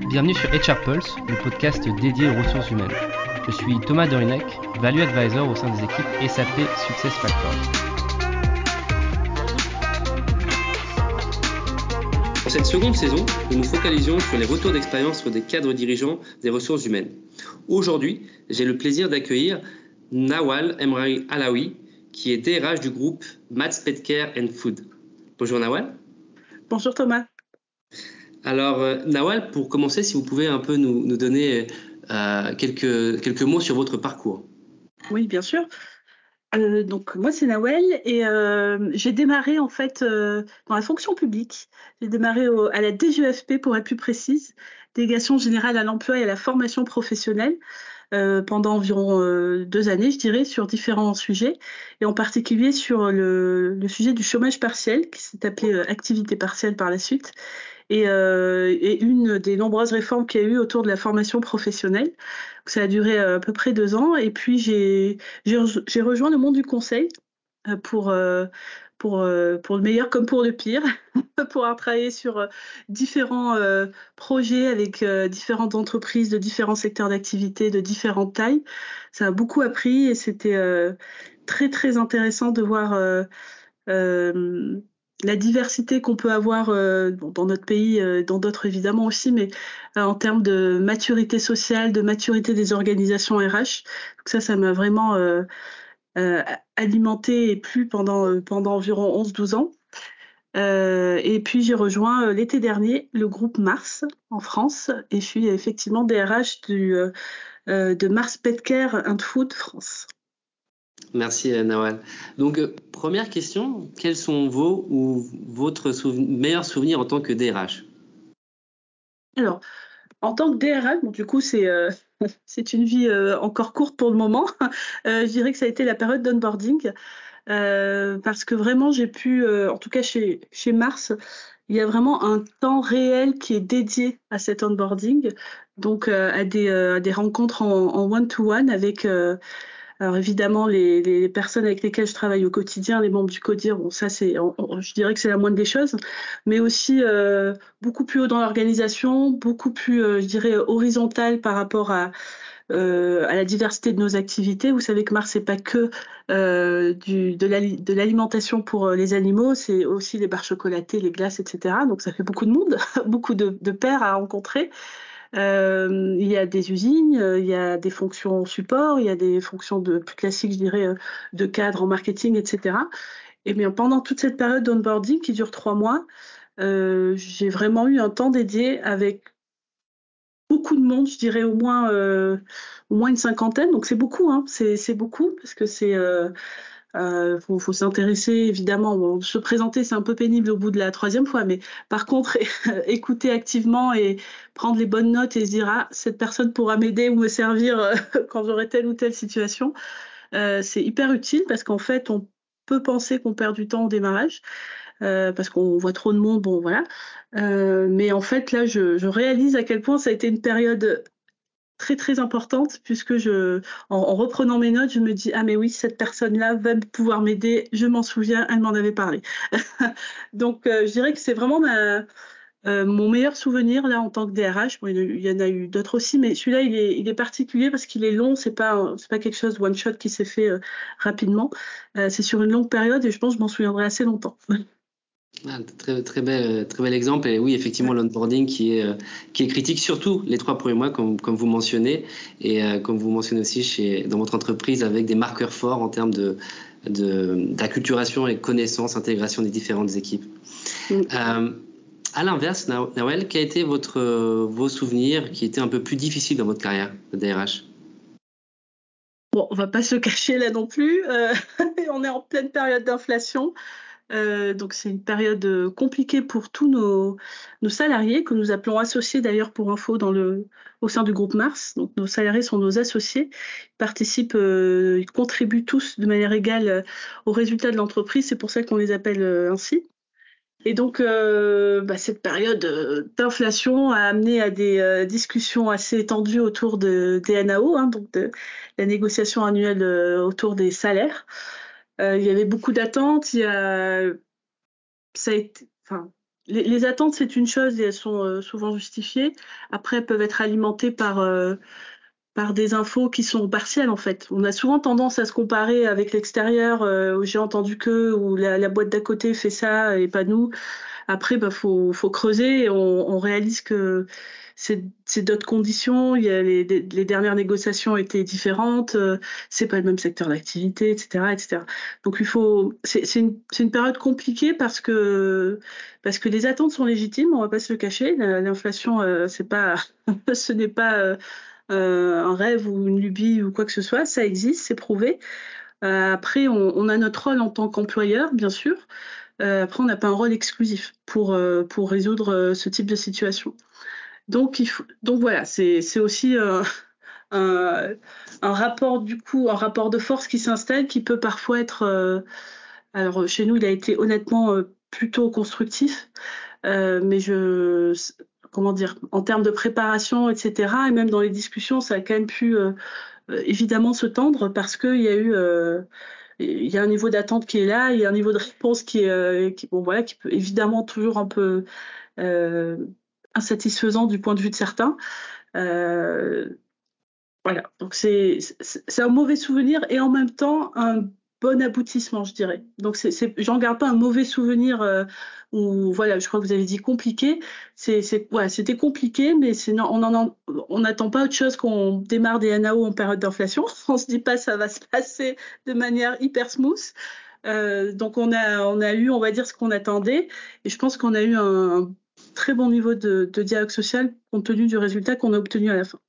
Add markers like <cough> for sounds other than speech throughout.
Bienvenue sur HR Pulse, le podcast dédié aux ressources humaines. Je suis Thomas Dorinek, Value Advisor au sein des équipes SAP Success Factors. Pour cette seconde saison, nous nous focalisions sur les retours d'expérience des cadres dirigeants des ressources humaines. Aujourd'hui, j'ai le plaisir d'accueillir Nawal Emrari Alaoui, qui est DRH du groupe Mats Petcare and Food. Bonjour Nawal. Bonjour Thomas. Alors euh, Nawal, pour commencer, si vous pouvez un peu nous, donner euh, quelques, mots sur votre parcours. Oui, bien sûr. Euh, donc moi c'est Nawel et j'ai démarré en fait dans la fonction publique. J'ai démarré à la DGFP pour être plus précise, délégation générale à l'emploi et à la formation professionnelle. Euh, pendant environ euh, deux années, je dirais, sur différents sujets, et en particulier sur le, sujet du chômage partiel, qui s'est appelé euh, activité partielle par la suite, et, une des nombreuses réformes qu'il y a eu autour de la formation professionnelle. Ça a duré à peu près deux ans, et puis j'ai rejoint le monde du conseil pour pour, euh, pour le meilleur comme pour le pire, <laughs> pour travailler sur euh, différents euh, projets avec différentes entreprises de différents secteurs d'activité, de différentes tailles. Ça a beaucoup appris et c'était très très intéressant de voir la diversité qu'on peut avoir dans notre pays, dans d'autres évidemment aussi, mais en termes de maturité sociale, de maturité des organisations RH. Donc ça, ça m'a vraiment euh, alimenté et plu pendant, euh, pendant environ 11-12 ans. Euh, et puis j'ai rejoint l'été dernier le groupe Mars en France et je suis effectivement DRH du, de Mars Petcare and Food France. Merci Nawal. Donc première question, quels sont vos ou votre meilleurs souvenir en tant que DRH Alors, en tant que DRH, bon, du coup c'est <laughs> c'est une vie euh, encore courte pour le moment. <laughs> Euh, je dirais que ça a été la période d'onboarding. Euh, parce que vraiment, j'ai pu, en tout cas chez, chez Mars, il y a vraiment un temps réel qui est dédié à cet onboarding, donc à, des, des rencontres en one-to-one avec alors évidemment, les, personnes avec lesquelles je travaille au quotidien, les membres du CODIR, bon, ça c'est, je dirais que c'est la moindre des choses, mais aussi euh, beaucoup plus haut dans l'organisation, beaucoup plus, euh, je dirais, horizontal par rapport à, euh, à la diversité de nos activités. Vous savez que Mars, c'est pas que de l'alimentation pour les animaux, c'est aussi les barres chocolatées, les glaces, etc. Donc ça fait beaucoup de monde, <laughs> beaucoup de, de à rencontrer. Euh, il y a des usines, euh, il y a des fonctions support, il y a des fonctions de plus classiques, je dirais, euh, de cadre en marketing, etc. Et bien pendant toute cette période d'onboarding qui dure trois mois, j'ai vraiment eu un temps dédié avec beaucoup de monde, je dirais au moins, au moins une cinquantaine. Donc c'est beaucoup, hein. c'est beaucoup parce que c'est il euh, faut, s'intéresser évidemment. se présenter, c'est un peu pénible au bout de la troisième fois, mais par contre, <laughs> écouter activement et prendre les bonnes notes et se dire ah cette personne pourra m'aider ou me servir euh, <laughs> quand j'aurai telle ou telle situation, euh, c'est hyper utile parce qu'en fait, on peut penser qu'on perd du temps au démarrage. parce qu'on voit trop de monde, bon voilà. mais en fait, là, je, je, réalise à quel point ça a été une période très très importante puisque je, en, reprenant mes notes, je me dis ah mais oui cette personne-là va pouvoir m'aider, je m'en souviens, elle m'en avait parlé. <laughs> Donc euh, je dirais que c'est vraiment euh, mon meilleur souvenir là en tant que DRH. il y en a eu d'autres aussi, mais celui-là il est, il est particulier parce qu'il est long. C'est pas c'est pas quelque chose one shot qui s'est fait euh, rapidement. c'est sur une longue période et je pense que je m'en souviendrai assez longtemps. <laughs> Ah, très, très, bel, très bel exemple. Et oui, effectivement, l'onboarding qui est, euh, qui est critique, surtout les trois premiers mois, comme, comme vous mentionnez, et euh, comme vous mentionnez aussi chez, dans votre entreprise, avec des marqueurs forts en termes de, d'acculturation et connaissance, intégration des différentes équipes. Euh, à l'inverse, Nawel, quels été votre, vos souvenirs qui étaient un peu plus difficiles dans votre carrière de DRH Bon, on va pas se cacher là non plus. <laughs> on est en pleine période d'inflation. Euh, donc c'est une période euh, compliquée pour tous nos, salariés que nous appelons associés d'ailleurs pour info dans le, au sein du groupe Mars. Donc nos salariés sont nos associés, ils participent, euh, ils contribuent tous de manière égale aux résultats de l'entreprise. C'est pour ça qu'on les appelle ainsi. Et donc, bah, cette période d'inflation a amené à des discussions assez tendues autour de, des NAO, hein, donc de la négociation annuelle autour des salaires. Euh, il y avait beaucoup d'attentes. Il y a, ça a été, enfin, les, attentes, c'est une chose et elles sont souvent justifiées. Après, elles peuvent être alimentées par par des infos qui sont partielles en fait. On a souvent tendance à se comparer avec l'extérieur, euh, j'ai entendu que, ou la, boîte d'à côté fait ça et pas nous. Après, bah faut, creuser. Et on, réalise que c'est d'autres conditions. Il y a les, dernières négociations étaient différentes. Euh, c'est pas le même secteur d'activité, etc., etc. Donc il faut. C'est une, période compliquée parce que parce que les attentes sont légitimes. On va pas se le cacher. L'inflation, euh, c'est pas, <laughs> ce n'est pas euh, un rêve ou une lubie ou quoi que ce soit, ça existe, c'est prouvé. Après, on, a notre rôle en tant qu'employeur, bien sûr. Euh, après, on n'a pas un rôle exclusif pour, pour résoudre ce type de situation. Donc, donc voilà, c'est aussi <laughs> un, rapport du coup, un rapport de force qui s'installe, qui peut parfois être. alors chez nous, il a été honnêtement plutôt constructif, mais je comment dire, en termes de préparation, etc. Et même dans les discussions, ça a quand même pu euh, euh, évidemment se tendre parce qu'il y a eu euh, il y a un niveau d'attente qui est là, il y a un niveau de réponse qui est qui, bon voilà qui peut évidemment toujours un peu insatisfaisant du point de vue de certains. voilà, donc c'est un mauvais souvenir et en même temps un bon aboutissement, je dirais. Donc, c'est, j'en garde pas un mauvais souvenir euh, ou voilà, je crois que vous avez dit compliqué. C'est, c'était compliqué, mais c'est on en, on n'attend pas autre chose qu'on démarre des NAO en période d'inflation. <laughs> On se dit pas ça va se passer de manière hyper smooth. Euh, donc on a, on a eu, on va dire, ce qu'on attendait, et je pense qu'on a eu un, très bon niveau de dialogue social compte tenu du résultat qu'on a obtenu à la fin.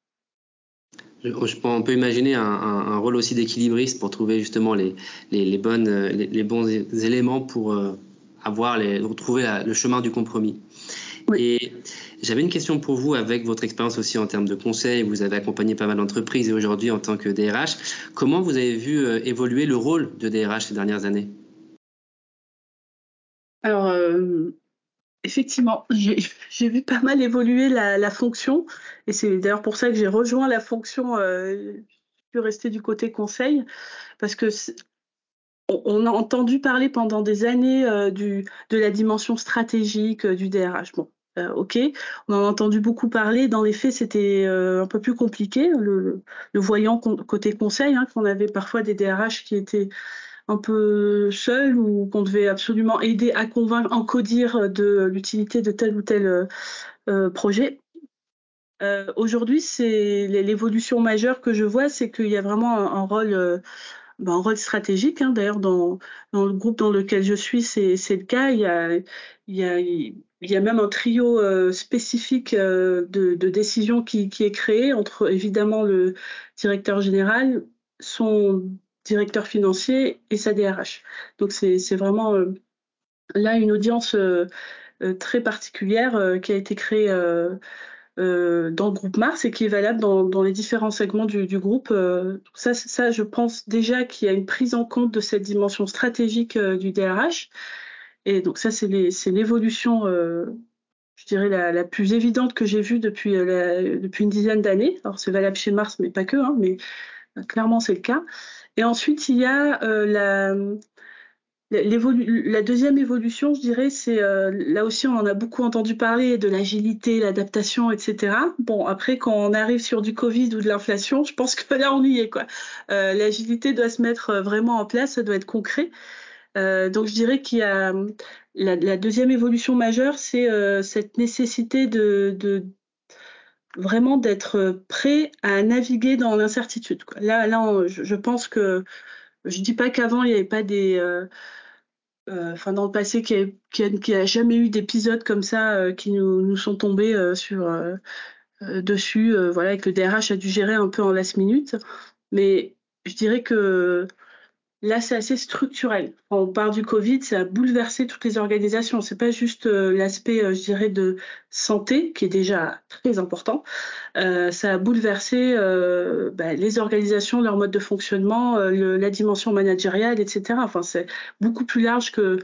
On peut imaginer un, rôle aussi d'équilibriste pour trouver justement les, bonnes, les, bons éléments pour euh, avoir les, retrouver le chemin du compromis. Et j'avais une question pour vous avec votre expérience aussi en termes de conseil. Vous avez accompagné pas mal d'entreprises et aujourd'hui en tant que DRH, comment vous avez vu euh, évoluer le rôle de DRH ces dernières années? Alors, euh, Effectivement, <laughs> j'ai vu pas mal évoluer la, fonction, et c'est d'ailleurs pour ça que j'ai rejoint la fonction, euh, je restée du côté conseil, parce que on, a entendu parler pendant des années euh, de la dimension stratégique euh, du DRH. Bon, euh, ok, on en a entendu beaucoup parler. Dans les faits, c'était un peu plus compliqué. Le, le voyant côté conseil, hein, qu'on avait parfois des DRH qui étaient un peu seul ou qu'on devait absolument aider à convaincre, encodire de l'utilité de tel ou tel euh, euh, projet. Euh, aujourd'hui, c'est l'évolution majeure que je vois, c'est qu'il y a vraiment un, rôle, ben, un rôle stratégique. Hein. D'ailleurs, dans, le groupe dans lequel je suis, c'est le cas. Il y a, même un trio spécifique de, de décision qui, qui, est créé entre évidemment le directeur général, son directeur financier et sa DRH. Donc c'est vraiment euh, là une audience euh, euh, très particulière qui a été créée dans le groupe Mars et qui est valable dans, les différents segments du, groupe. ça, je pense déjà qu'il y a une prise en compte de cette dimension stratégique du DRH. Et donc ça, c'est l'évolution, je dirais, la, plus évidente que j'ai vue depuis, depuis une dizaine d'années. Alors c'est valable chez Mars, mais pas que, hein, mais clairement c'est le cas. Et ensuite, il y a euh, la, la deuxième évolution, je dirais, c'est euh, là aussi on en a beaucoup entendu parler de l'agilité, l'adaptation, etc. Bon, après quand on arrive sur du Covid ou de l'inflation, je pense que là on y est quoi. Euh, l'agilité doit se mettre vraiment en place, ça doit être concret. donc je dirais qu'il y a la, deuxième évolution majeure, c'est cette nécessité de, de vraiment d'être prêt à naviguer dans l'incertitude. Là, là, je, pense que je dis pas qu'avant il n'y avait pas des, euh, euh, enfin dans le passé qu'il n'y a, jamais eu d'épisodes comme ça euh, qui nous, nous, sont tombés sur dessus, voilà, et que le DRH a dû gérer un peu en last minute. Mais je dirais que Là, c'est assez structurel. On part du Covid, ça a bouleversé toutes les organisations. C'est pas juste euh, l'aspect, euh, je dirais, de santé, qui est déjà très important. Euh, ça a bouleversé bah, les organisations, leur mode de fonctionnement, la dimension managériale, etc. Enfin, c'est beaucoup plus large que,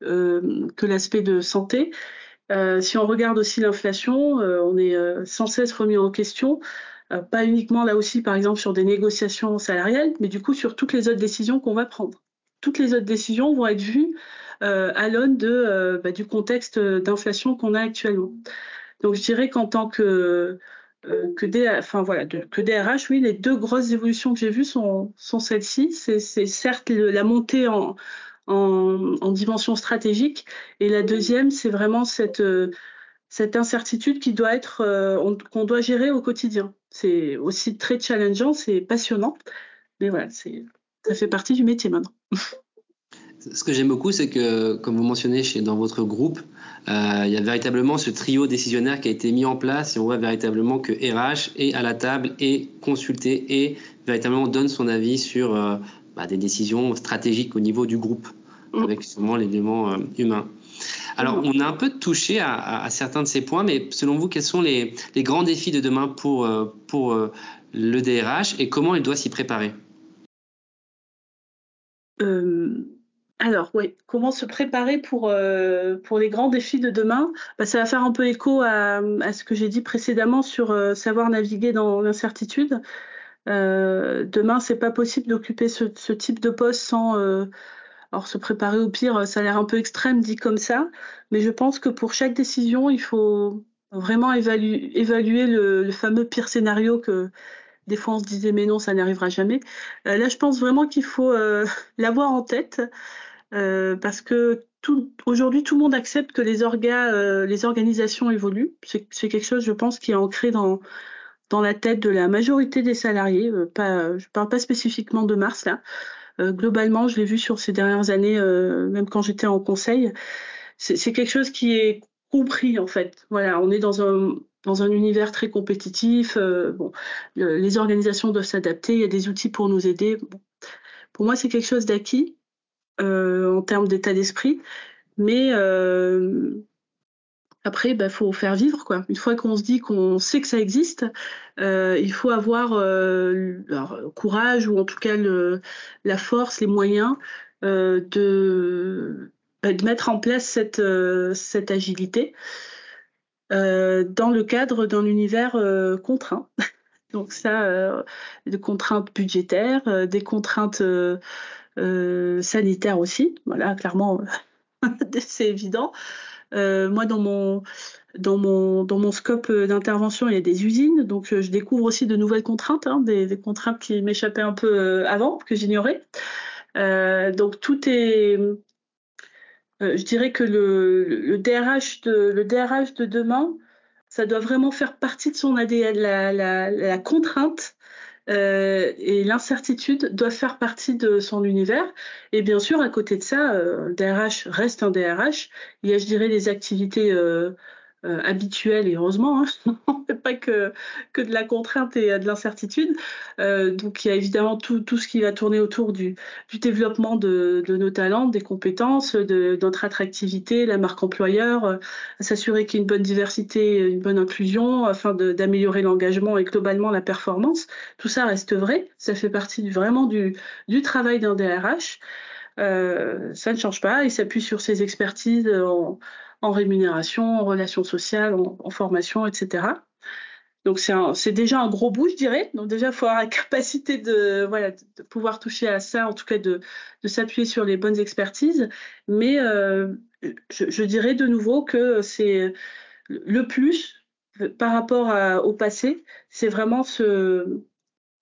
que l'aspect de santé. si on regarde aussi l'inflation, on est sans cesse remis en question. Euh, pas uniquement là aussi, par exemple, sur des négociations salariales, mais du coup sur toutes les autres décisions qu'on va prendre. Toutes les autres décisions vont être vues à l'aune de, bah, du contexte d'inflation qu'on a actuellement. Donc je dirais qu'en tant que que, enfin, voilà, que DRH, oui, les deux grosses évolutions que j'ai vues sont, sont celles-ci. C'est certes la montée en, en, dimension stratégique, et la deuxième, c'est vraiment cette, cette incertitude qui doit être euh, qu'on doit gérer au quotidien. C'est aussi très challengeant, c'est passionnant, mais voilà, c'est ça fait partie du métier maintenant. <laughs> Ce que j'aime beaucoup, c'est que, comme vous mentionnez chez, dans votre groupe, euh, il y a véritablement ce trio décisionnaire qui a été mis en place et on voit véritablement que RH est à la table et consulté et véritablement donne son avis sur euh, bah, des décisions stratégiques au niveau du groupe, mm. avec sûrement l'élément humain. Alors, on a un peu touché à, certains de ces points, mais selon vous, quels sont les, grands défis de demain pour, euh, euh, le DRH et comment il doit s'y préparer? Euh, alors, oui, comment se préparer pour, les grands défis de demain? Bah, Ça va faire un peu écho à, ce que j'ai dit précédemment sur savoir naviguer dans l'incertitude. demain, c'est pas possible d'occuper ce, type de poste sans alors se préparer au pire, ça a l'air un peu extrême dit comme ça, mais je pense que pour chaque décision, il faut vraiment évaluer, le, fameux pire scénario que des fois on se disait mais non, ça n'arrivera jamais. Euh, là, je pense vraiment qu'il faut euh, <laughs> l'avoir en tête euh, parce que aujourd'hui, tout le monde accepte que les, les organisations évoluent. C'est quelque chose, je pense, qui est ancré dans, la tête de la majorité des salariés. pas, je ne parle pas spécifiquement de Mars là. Euh, globalement, je l'ai vu sur ces dernières années, euh, même quand j'étais en conseil, c'est quelque chose qui est compris en fait. Voilà, on est dans un dans un univers très compétitif. Euh, bon, les organisations doivent s'adapter. Il y a des outils pour nous aider. Pour moi, c'est quelque chose d'acquis en termes d'état d'esprit, mais après, il bah, faut faire vivre quoi. Une fois qu'on se dit qu'on sait que ça existe, euh, il faut avoir euh, courage ou en tout cas le, la force, les moyens euh, de, bah, de, mettre en place cette, cette agilité dans le cadre d'un univers contraint. <laughs> Donc ça, des contraintes budgétaires, des contraintes sanitaires aussi. Voilà, clairement, <laughs> c'est évident. Euh, moi, dans mon, dans mon, dans mon scope d'intervention, il y a des usines, donc euh, je découvre aussi de nouvelles contraintes, hein, des, contraintes qui m'échappaient un peu euh, avant, que j'ignorais. Euh, donc tout est, je dirais que le, le, DRH de, le DRH de demain, ça doit vraiment faire partie de son ADN, la, la contrainte euh, et l'incertitude doit faire partie de son univers. Et bien sûr, à côté de ça, euh, DRH reste un DRH. Il y a, je dirais, des activités euh, euh, habituel et heureusement, hein, <laughs> on pas que, que de la contrainte et de l'incertitude. Euh, donc il y a évidemment tout, tout ce qui va tourner autour du, du développement de, de nos talents, des compétences, de, notre attractivité, la marque employeur, euh, s'assurer qu'il y ait une bonne diversité, une bonne inclusion, afin d'améliorer l'engagement et globalement la performance. Tout ça reste vrai, ça fait partie du, vraiment du, du travail d'un DRH. Euh, ça ne change pas, il s'appuie sur ses expertises en, en rémunération, en relations sociales, en, formation, etc. Donc c'est déjà un gros bout, je dirais. Donc déjà, il faut avoir la <laughs> capacité de, pouvoir toucher à ça, en tout cas de, s'appuyer sur les bonnes expertises. Mais euh, je, dirais de nouveau que c'est le plus par rapport au passé, c'est vraiment ce,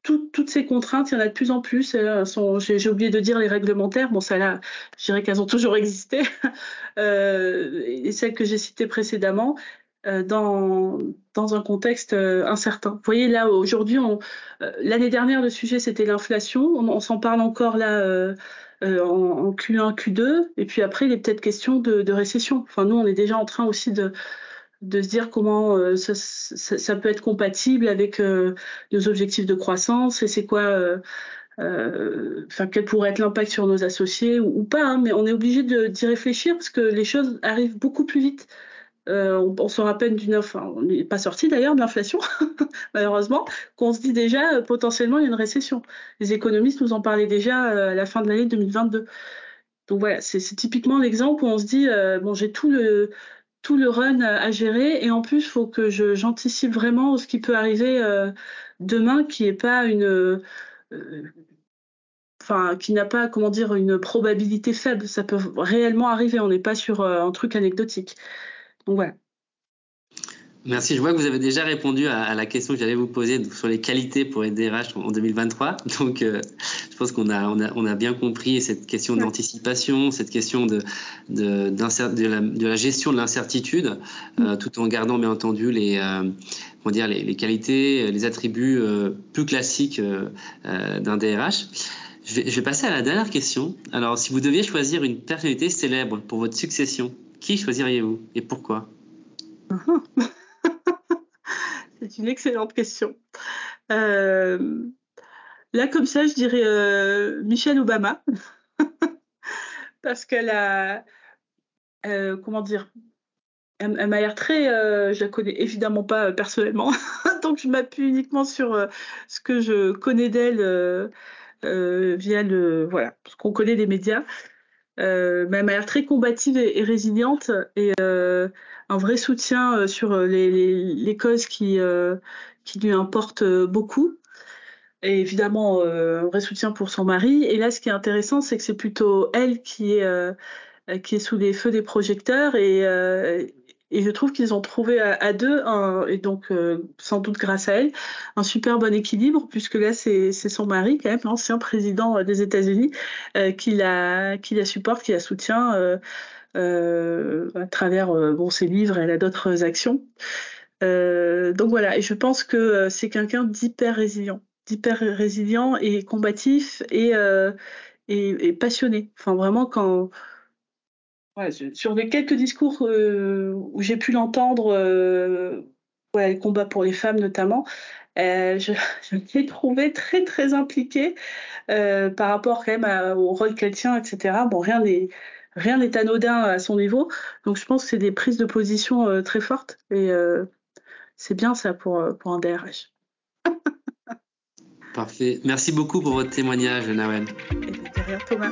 toutes ces contraintes, il y en a de plus en plus. J'ai oublié de dire les réglementaires. Bon, ça là, je dirais qu'elles ont toujours existé. <laughs> euh, et celles que j'ai citées précédemment, euh, dans, un contexte euh, incertain. Vous voyez, là, aujourd'hui, euh, l'année dernière, le sujet, c'était l'inflation. On, s'en parle encore là euh, euh, en, en, Q1, Q2. Et puis après, il est peut-être question de, de récession. Enfin, nous, on est déjà en train aussi de de se dire comment euh, ça, peut être compatible avec euh, nos objectifs de croissance et c'est quoi, euh, enfin quel pourrait être l'impact sur nos associés ou, ou pas, hein, mais on est obligé d'y réfléchir parce que les choses arrivent beaucoup plus vite. on, on se rappelle d'une enfin, on n'est pas sorti d'ailleurs de l'inflation <laughs> malheureusement, qu'on se dit déjà potentiellement il y a une récession. Les économistes nous en parlaient déjà à la fin de l'année 2022. Donc voilà, c'est typiquement l'exemple où on se dit bon j'ai tout le tout le run à gérer et en plus faut que je j'anticipe vraiment ce qui peut arriver euh, demain qui est pas une euh, enfin, qui n'a pas, comment dire, une probabilité faible. Ça peut réellement arriver. On n'est pas sur un truc anecdotique. Donc voilà. Merci. Je vois que vous avez déjà répondu à, la question que j'allais vous poser sur les qualités pour être DRH en 2023. <laughs> Donc, euh, je pense qu'on a, on a, on a, bien compris cette question d'anticipation, cette question de, de, de, la, de, la, gestion de l'incertitude, euh, mm. tout en gardant bien entendu les, euh, comment dire, les, les, qualités, les attributs plus classiques d'un DRH. Je vais, je vais passer à la dernière question. Alors, si vous deviez choisir une personnalité célèbre pour votre succession, qui choisiriez-vous et pourquoi? <laughs> C'est une excellente question. Euh, là, comme ça, je dirais euh, Michelle Obama. <laughs> Parce qu'elle a. Euh, comment dire Elle, m'a l'air très. je la connais évidemment pas personnellement. <laughs> donc, je m'appuie uniquement sur ce que je connais d'elle via le. Voilà, ce qu'on connaît des médias. Euh, mais elle m'a l'air très combative et, résiliente et euh, un vrai soutien euh, sur les, les, les causes qui, qui lui importent beaucoup. Et évidemment, un vrai soutien pour son mari. Et là, ce qui est intéressant, c'est que c'est plutôt elle qui est, qui est sous les feux des projecteurs et, et je trouve qu'ils ont trouvé à, deux, et donc euh, sans doute grâce à elle, un super bon équilibre, puisque là c'est son mari, quand même, l'ancien président des États-Unis, euh, qui, la, supporte, qui la soutient euh, à travers bon, ses livres elle a d'autres actions. donc voilà, et je pense que c'est quelqu'un d'hyper résilient, d'hyper résilient et combatif et, et, et passionné. Enfin vraiment quand sur les quelques discours euh, où j'ai pu l'entendre, euh, ouais, le combat pour les femmes notamment, euh, je, <laughs> je l'ai trouvé très très impliqué par rapport quand même au rôle qu'elle tient, etc. Bon, rien n'est rien n'est anodin à son niveau, donc je pense que c'est des prises de position très fortes et c'est bien ça pour pour un DRH. Parfait. Merci beaucoup pour votre témoignage, Nawel. Et de rien, Thomas.